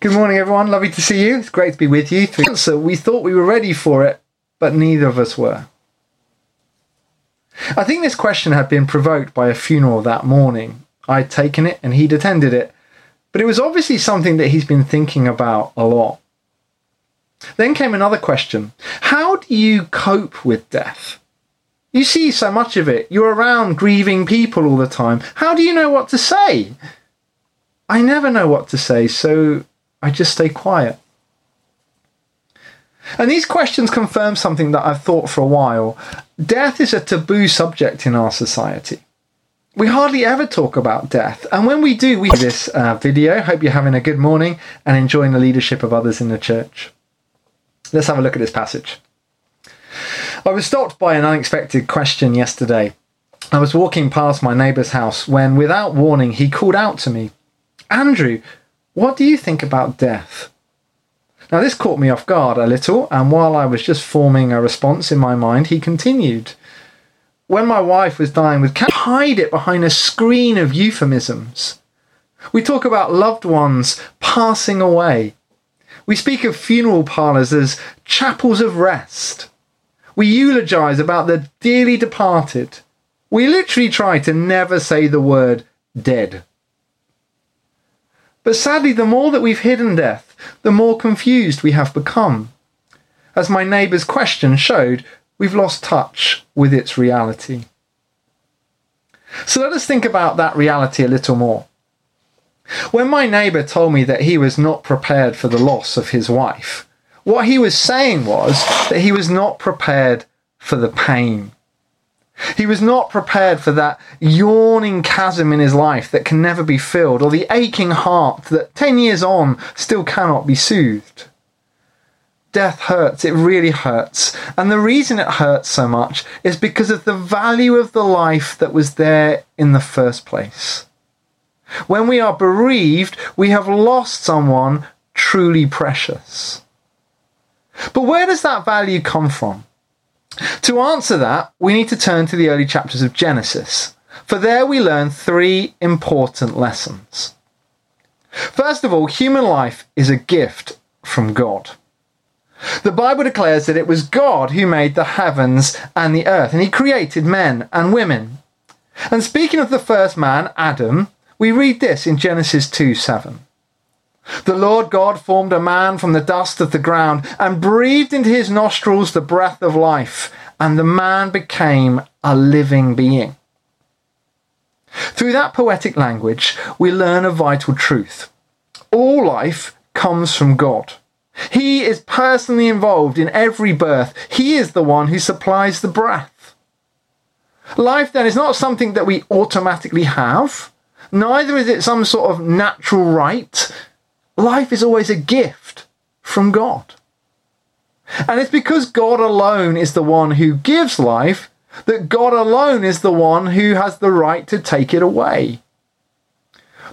Good morning, everyone. Lovely to see you. It's great to be with you. So we thought we were ready for it, but neither of us were. I think this question had been provoked by a funeral that morning. I'd taken it and he'd attended it, but it was obviously something that he's been thinking about a lot. Then came another question How do you cope with death? You see so much of it. You're around grieving people all the time. How do you know what to say? I never know what to say, so I just stay quiet. And these questions confirm something that I've thought for a while. Death is a taboo subject in our society. We hardly ever talk about death, and when we do, we this uh, video. Hope you're having a good morning and enjoying the leadership of others in the church. Let's have a look at this passage. I was stopped by an unexpected question yesterday. I was walking past my neighbour's house when, without warning, he called out to me, Andrew, what do you think about death? Now, this caught me off guard a little, and while I was just forming a response in my mind, he continued. When my wife was dying with cancer, hide it behind a screen of euphemisms. We talk about loved ones passing away. We speak of funeral parlours as chapels of rest. We eulogise about the dearly departed. We literally try to never say the word dead. But sadly, the more that we've hidden death, the more confused we have become. As my neighbour's question showed, we've lost touch with its reality. So let us think about that reality a little more. When my neighbour told me that he was not prepared for the loss of his wife, what he was saying was that he was not prepared for the pain. He was not prepared for that yawning chasm in his life that can never be filled, or the aching heart that 10 years on still cannot be soothed. Death hurts, it really hurts. And the reason it hurts so much is because of the value of the life that was there in the first place. When we are bereaved, we have lost someone truly precious. But where does that value come from? To answer that, we need to turn to the early chapters of Genesis, for there we learn three important lessons. First of all, human life is a gift from God. The Bible declares that it was God who made the heavens and the earth, and he created men and women. And speaking of the first man, Adam, we read this in Genesis 2 7. The Lord God formed a man from the dust of the ground and breathed into his nostrils the breath of life, and the man became a living being. Through that poetic language, we learn a vital truth. All life comes from God. He is personally involved in every birth. He is the one who supplies the breath. Life then is not something that we automatically have, neither is it some sort of natural right life is always a gift from God. And it's because God alone is the one who gives life that God alone is the one who has the right to take it away.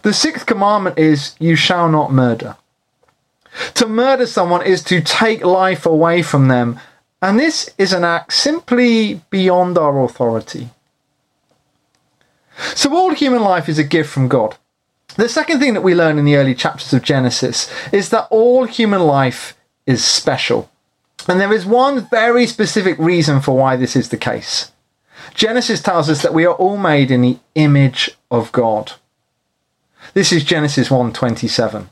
The sixth commandment is, You shall not murder. To murder someone is to take life away from them, and this is an act simply beyond our authority. So, all human life is a gift from God. The second thing that we learn in the early chapters of Genesis is that all human life is special. And there is one very specific reason for why this is the case. Genesis tells us that we are all made in the image of God. This is Genesis 1:27.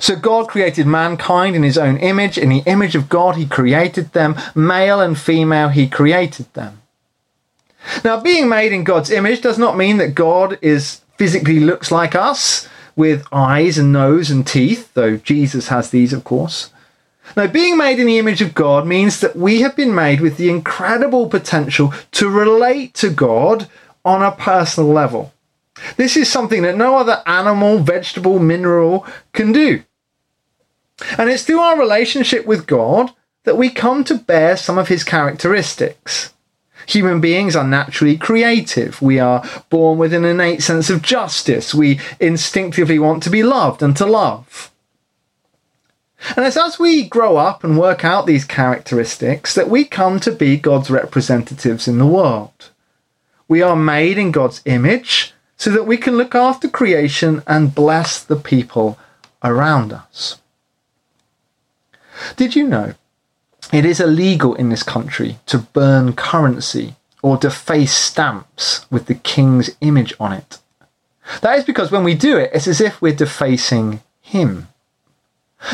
So God created mankind in his own image, in the image of God he created them, male and female he created them. Now being made in God's image does not mean that God is physically looks like us with eyes and nose and teeth, though Jesus has these, of course. Now, being made in the image of God means that we have been made with the incredible potential to relate to God on a personal level. This is something that no other animal, vegetable, mineral can do. And it's through our relationship with God that we come to bear some of his characteristics. Human beings are naturally creative. We are born with an innate sense of justice. We instinctively want to be loved and to love. And it's as we grow up and work out these characteristics that we come to be God's representatives in the world. We are made in God's image so that we can look after creation and bless the people around us. Did you know it is illegal in this country to burn currency or deface stamps with the king's image on it? That is because when we do it, it's as if we're defacing him.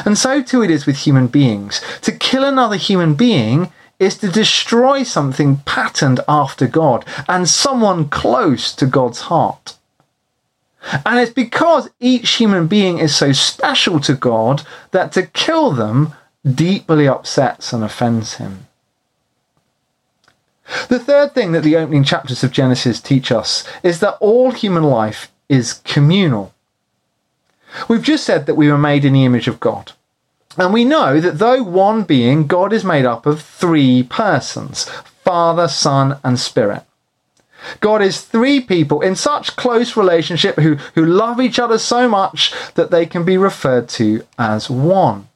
And so too it is with human beings. To kill another human being is to destroy something patterned after God and someone close to God's heart. And it's because each human being is so special to God that to kill them deeply upsets and offends him. The third thing that the opening chapters of Genesis teach us is that all human life is communal. We've just said that we were made in the image of God. And we know that though one being, God is made up of three persons Father, Son, and Spirit. God is three people in such close relationship who, who love each other so much that they can be referred to as one.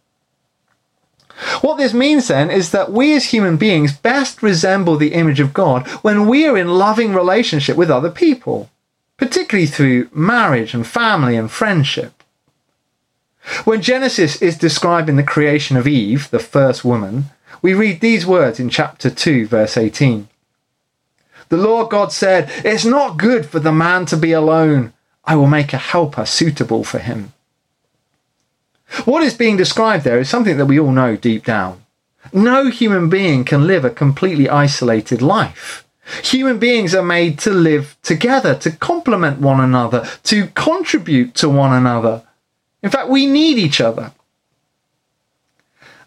What this means then is that we as human beings best resemble the image of God when we are in loving relationship with other people, particularly through marriage and family and friendship. When Genesis is describing the creation of Eve, the first woman, we read these words in chapter 2, verse 18. The Lord God said, It's not good for the man to be alone. I will make a helper suitable for him. What is being described there is something that we all know deep down. No human being can live a completely isolated life. Human beings are made to live together, to complement one another, to contribute to one another. In fact, we need each other.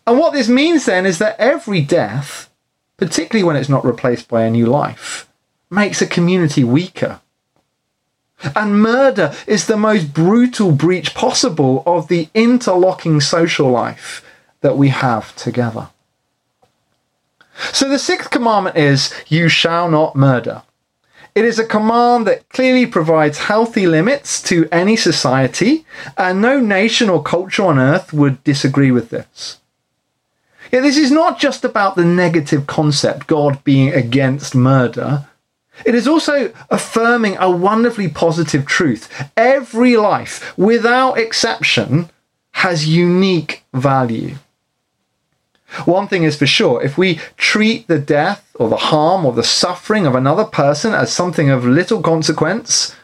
And what this means then is that every death, particularly when it's not replaced by a new life, makes a community weaker. And murder is the most brutal breach possible of the interlocking social life that we have together. So the sixth commandment is, You shall not murder. It is a command that clearly provides healthy limits to any society, and no nation or culture on earth would disagree with this. Yet this is not just about the negative concept, God being against murder. It is also affirming a wonderfully positive truth. Every life, without exception, has unique value. One thing is for sure if we treat the death or the harm or the suffering of another person as something of little consequence,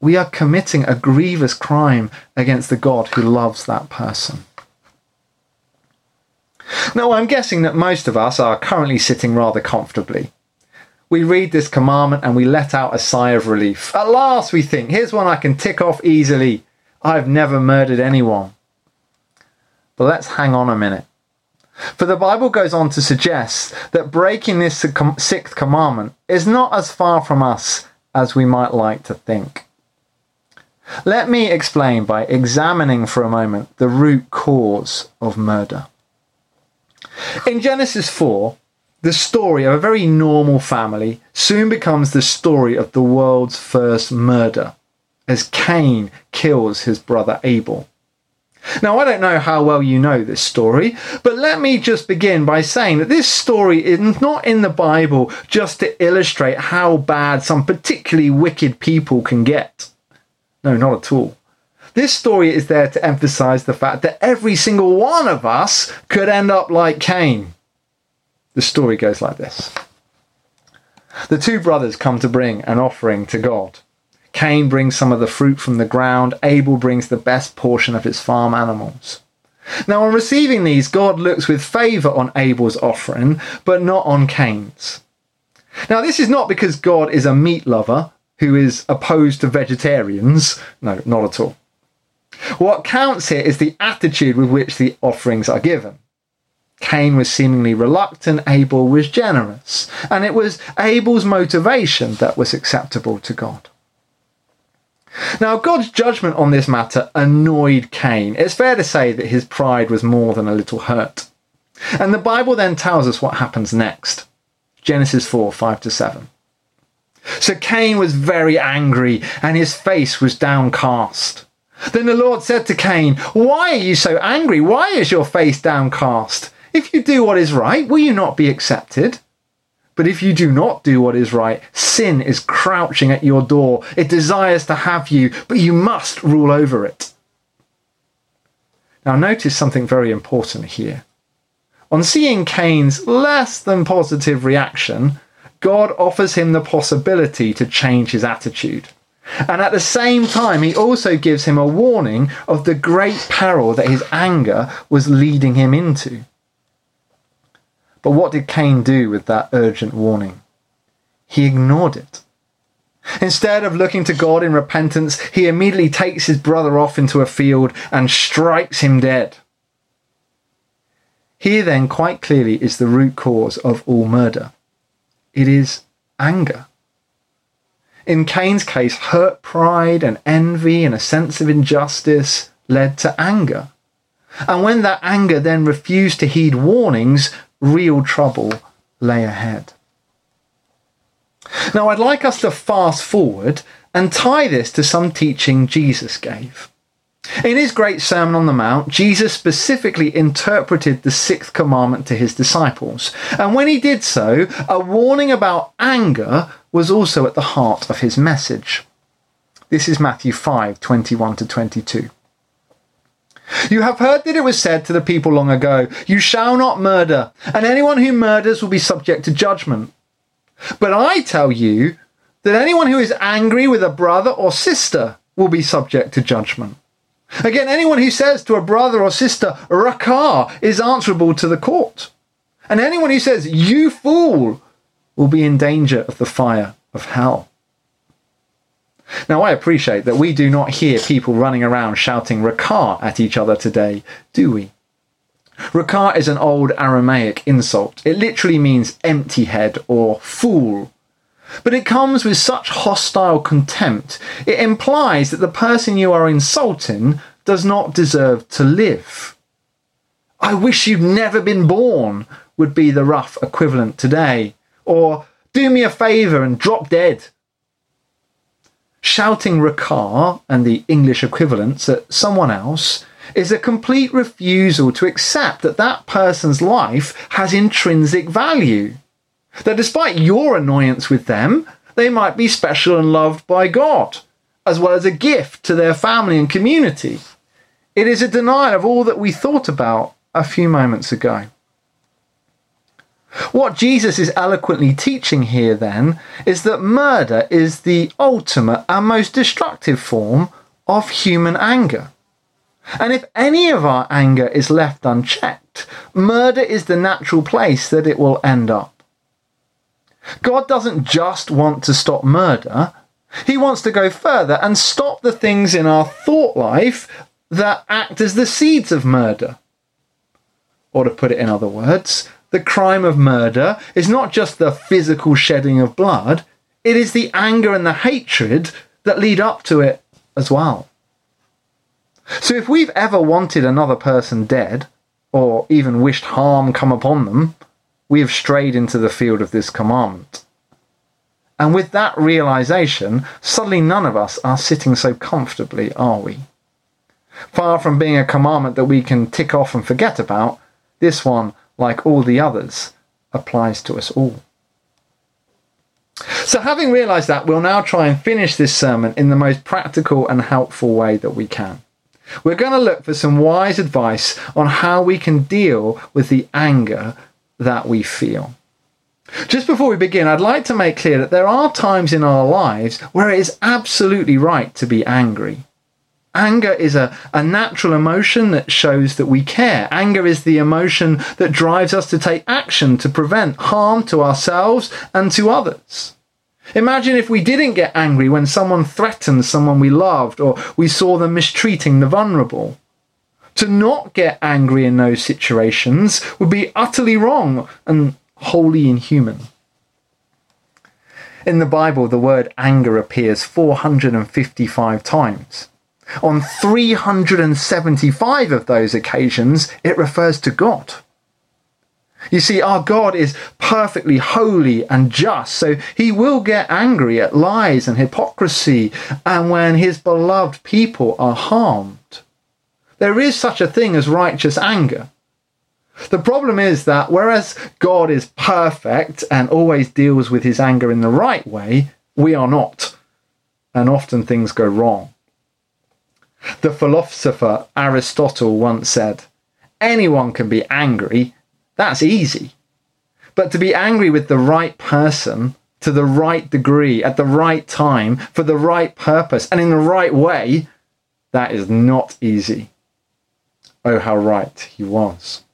we are committing a grievous crime against the God who loves that person. Now, I'm guessing that most of us are currently sitting rather comfortably. We read this commandment and we let out a sigh of relief. At last, we think, here's one I can tick off easily. I've never murdered anyone. But let's hang on a minute. For the Bible goes on to suggest that breaking this sixth commandment is not as far from us as we might like to think. Let me explain by examining for a moment the root cause of murder. In Genesis 4, the story of a very normal family soon becomes the story of the world's first murder as Cain kills his brother Abel. Now, I don't know how well you know this story, but let me just begin by saying that this story is not in the Bible just to illustrate how bad some particularly wicked people can get. No, not at all. This story is there to emphasize the fact that every single one of us could end up like Cain. The story goes like this The two brothers come to bring an offering to God. Cain brings some of the fruit from the ground, Abel brings the best portion of his farm animals. Now, on receiving these, God looks with favour on Abel's offering, but not on Cain's. Now, this is not because God is a meat lover who is opposed to vegetarians. No, not at all. What counts here is the attitude with which the offerings are given. Cain was seemingly reluctant, Abel was generous, and it was Abel's motivation that was acceptable to God. Now, God's judgment on this matter annoyed Cain. It's fair to say that his pride was more than a little hurt. And the Bible then tells us what happens next Genesis 4 5 to 7. So Cain was very angry, and his face was downcast. Then the Lord said to Cain, Why are you so angry? Why is your face downcast? If you do what is right, will you not be accepted? But if you do not do what is right, sin is crouching at your door. It desires to have you, but you must rule over it. Now, notice something very important here. On seeing Cain's less than positive reaction, God offers him the possibility to change his attitude. And at the same time, he also gives him a warning of the great peril that his anger was leading him into. But what did Cain do with that urgent warning? He ignored it. Instead of looking to God in repentance, he immediately takes his brother off into a field and strikes him dead. Here, then, quite clearly, is the root cause of all murder it is anger. In Cain's case, hurt pride and envy and a sense of injustice led to anger. And when that anger then refused to heed warnings, real trouble lay ahead. Now, I'd like us to fast forward and tie this to some teaching Jesus gave. In his great Sermon on the Mount, Jesus specifically interpreted the sixth commandment to his disciples. And when he did so, a warning about anger was also at the heart of his message. This is Matthew 5 21 to 22. You have heard that it was said to the people long ago, You shall not murder, and anyone who murders will be subject to judgment. But I tell you that anyone who is angry with a brother or sister will be subject to judgment. Again, anyone who says to a brother or sister, Raca, is answerable to the court. And anyone who says, You fool, will be in danger of the fire of hell. Now, I appreciate that we do not hear people running around shouting Raca at each other today, do we? Raca is an old Aramaic insult. It literally means empty head or fool. But it comes with such hostile contempt. It implies that the person you are insulting does not deserve to live. I wish you'd never been born, would be the rough equivalent today. Or, do me a favour and drop dead. Shouting Raca and the English equivalents at someone else is a complete refusal to accept that that person's life has intrinsic value. That despite your annoyance with them, they might be special and loved by God, as well as a gift to their family and community. It is a denial of all that we thought about a few moments ago. What Jesus is eloquently teaching here, then, is that murder is the ultimate and most destructive form of human anger. And if any of our anger is left unchecked, murder is the natural place that it will end up. God doesn't just want to stop murder, He wants to go further and stop the things in our thought life that act as the seeds of murder. Or to put it in other words, the crime of murder is not just the physical shedding of blood, it is the anger and the hatred that lead up to it as well. So if we've ever wanted another person dead, or even wished harm come upon them, we have strayed into the field of this commandment. And with that realization, suddenly none of us are sitting so comfortably, are we? Far from being a commandment that we can tick off and forget about, this one, like all the others, applies to us all. So, having realized that, we'll now try and finish this sermon in the most practical and helpful way that we can. We're going to look for some wise advice on how we can deal with the anger that we feel. Just before we begin, I'd like to make clear that there are times in our lives where it is absolutely right to be angry. Anger is a, a natural emotion that shows that we care. Anger is the emotion that drives us to take action to prevent harm to ourselves and to others. Imagine if we didn't get angry when someone threatened someone we loved or we saw them mistreating the vulnerable. To not get angry in those situations would be utterly wrong and wholly inhuman. In the Bible, the word anger appears 455 times. On 375 of those occasions, it refers to God. You see, our God is perfectly holy and just, so he will get angry at lies and hypocrisy and when his beloved people are harmed. There is such a thing as righteous anger. The problem is that whereas God is perfect and always deals with his anger in the right way, we are not. And often things go wrong. The philosopher Aristotle once said, Anyone can be angry, that's easy. But to be angry with the right person, to the right degree, at the right time, for the right purpose, and in the right way, that is not easy. Oh, how right he was.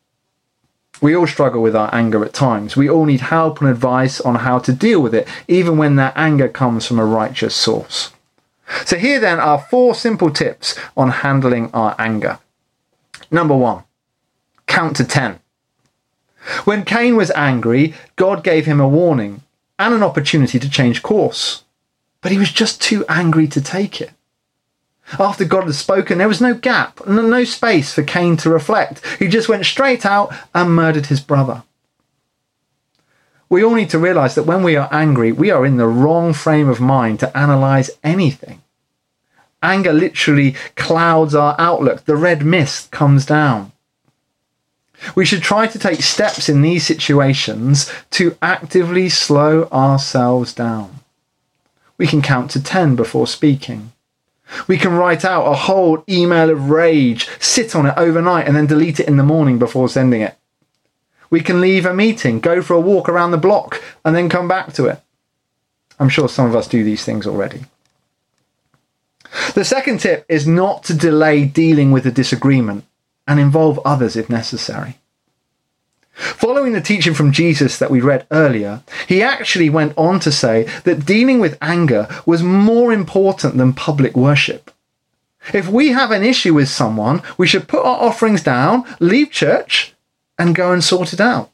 We all struggle with our anger at times. We all need help and advice on how to deal with it, even when that anger comes from a righteous source. So, here then are four simple tips on handling our anger. Number one, count to 10. When Cain was angry, God gave him a warning and an opportunity to change course, but he was just too angry to take it. After God had spoken, there was no gap, no space for Cain to reflect. He just went straight out and murdered his brother. We all need to realize that when we are angry, we are in the wrong frame of mind to analyze anything. Anger literally clouds our outlook. The red mist comes down. We should try to take steps in these situations to actively slow ourselves down. We can count to 10 before speaking. We can write out a whole email of rage, sit on it overnight, and then delete it in the morning before sending it. We can leave a meeting, go for a walk around the block, and then come back to it. I'm sure some of us do these things already. The second tip is not to delay dealing with a disagreement and involve others if necessary. Following the teaching from Jesus that we read earlier, he actually went on to say that dealing with anger was more important than public worship. If we have an issue with someone, we should put our offerings down, leave church, and go and sort it out.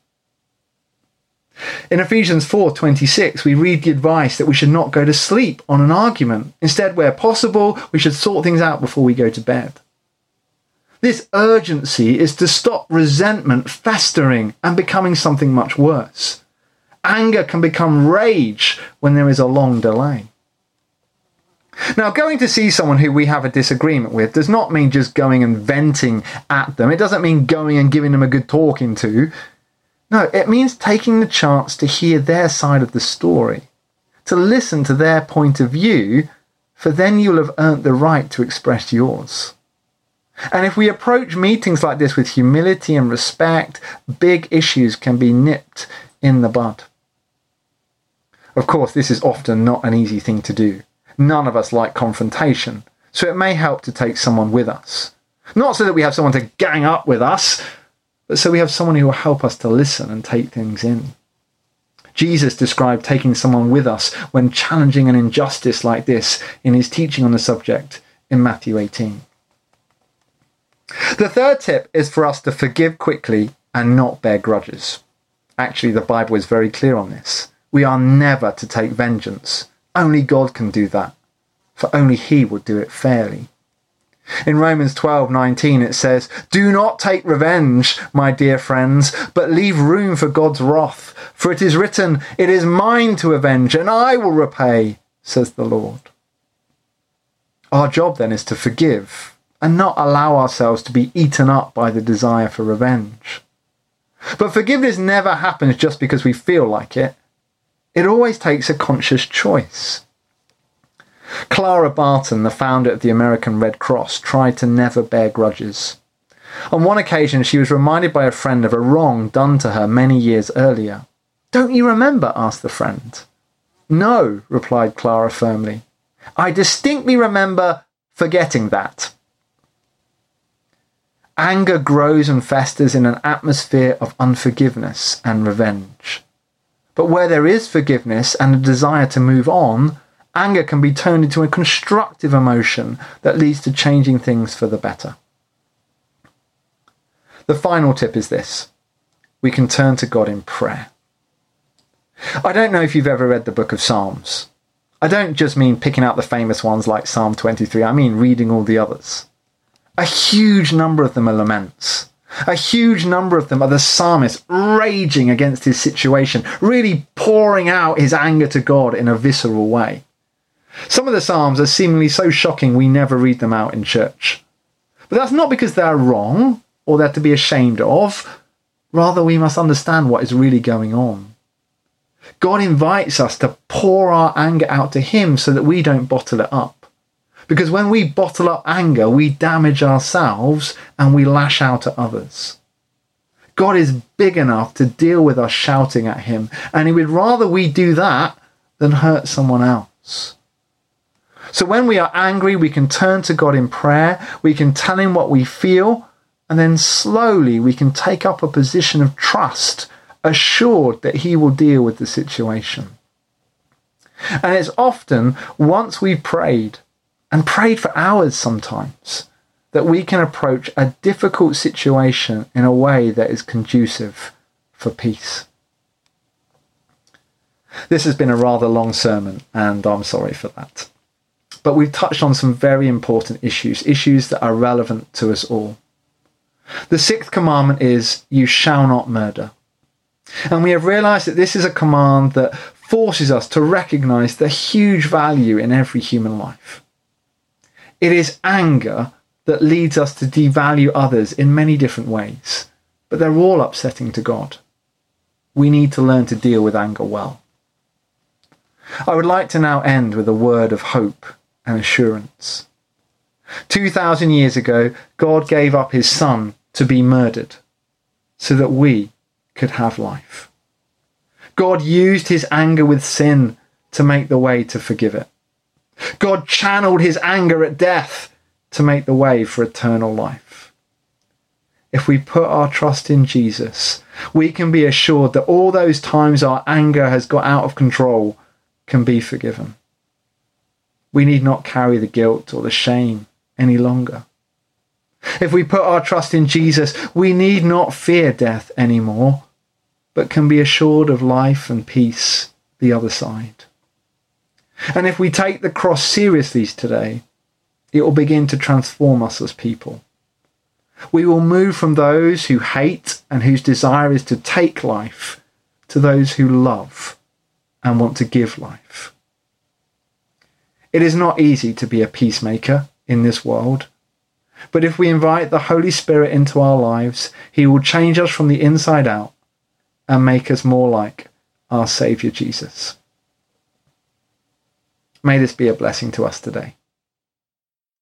In Ephesians 4:26, we read the advice that we should not go to sleep on an argument. Instead, where possible, we should sort things out before we go to bed. This urgency is to stop resentment festering and becoming something much worse. Anger can become rage when there is a long delay. Now, going to see someone who we have a disagreement with does not mean just going and venting at them. It doesn't mean going and giving them a good talking to. No, it means taking the chance to hear their side of the story, to listen to their point of view, for then you'll have earned the right to express yours. And if we approach meetings like this with humility and respect, big issues can be nipped in the bud. Of course, this is often not an easy thing to do. None of us like confrontation, so it may help to take someone with us. Not so that we have someone to gang up with us, but so we have someone who will help us to listen and take things in. Jesus described taking someone with us when challenging an injustice like this in his teaching on the subject in Matthew 18. The third tip is for us to forgive quickly and not bear grudges. Actually, the Bible is very clear on this. We are never to take vengeance. Only God can do that, for only He will do it fairly. In Romans 12:19 it says, "Do not take revenge, my dear friends, but leave room for God's wrath, for it is written, it is mine to avenge, and I will repay," says the Lord. Our job then is to forgive and not allow ourselves to be eaten up by the desire for revenge. But forgiveness never happens just because we feel like it. It always takes a conscious choice. Clara Barton, the founder of the American Red Cross, tried to never bear grudges. On one occasion, she was reminded by a friend of a wrong done to her many years earlier. Don't you remember? asked the friend. No, replied Clara firmly. I distinctly remember forgetting that. Anger grows and festers in an atmosphere of unforgiveness and revenge. But where there is forgiveness and a desire to move on, anger can be turned into a constructive emotion that leads to changing things for the better. The final tip is this we can turn to God in prayer. I don't know if you've ever read the book of Psalms. I don't just mean picking out the famous ones like Psalm 23, I mean reading all the others. A huge number of them are laments. A huge number of them are the psalmist raging against his situation, really pouring out his anger to God in a visceral way. Some of the psalms are seemingly so shocking we never read them out in church. But that's not because they're wrong or they're to be ashamed of. Rather, we must understand what is really going on. God invites us to pour our anger out to Him so that we don't bottle it up. Because when we bottle up anger, we damage ourselves and we lash out at others. God is big enough to deal with us shouting at him, and he would rather we do that than hurt someone else. So when we are angry, we can turn to God in prayer, we can tell him what we feel, and then slowly we can take up a position of trust, assured that he will deal with the situation. And it's often once we've prayed, and prayed for hours sometimes, that we can approach a difficult situation in a way that is conducive for peace. This has been a rather long sermon, and I'm sorry for that. But we've touched on some very important issues, issues that are relevant to us all. The sixth commandment is, You shall not murder. And we have realized that this is a command that forces us to recognize the huge value in every human life. It is anger that leads us to devalue others in many different ways, but they're all upsetting to God. We need to learn to deal with anger well. I would like to now end with a word of hope and assurance. 2,000 years ago, God gave up his son to be murdered so that we could have life. God used his anger with sin to make the way to forgive it. God channeled his anger at death to make the way for eternal life. If we put our trust in Jesus, we can be assured that all those times our anger has got out of control can be forgiven. We need not carry the guilt or the shame any longer. If we put our trust in Jesus, we need not fear death anymore, but can be assured of life and peace the other side. And if we take the cross seriously today, it will begin to transform us as people. We will move from those who hate and whose desire is to take life to those who love and want to give life. It is not easy to be a peacemaker in this world, but if we invite the Holy Spirit into our lives, He will change us from the inside out and make us more like our Saviour Jesus. May this be a blessing to us today.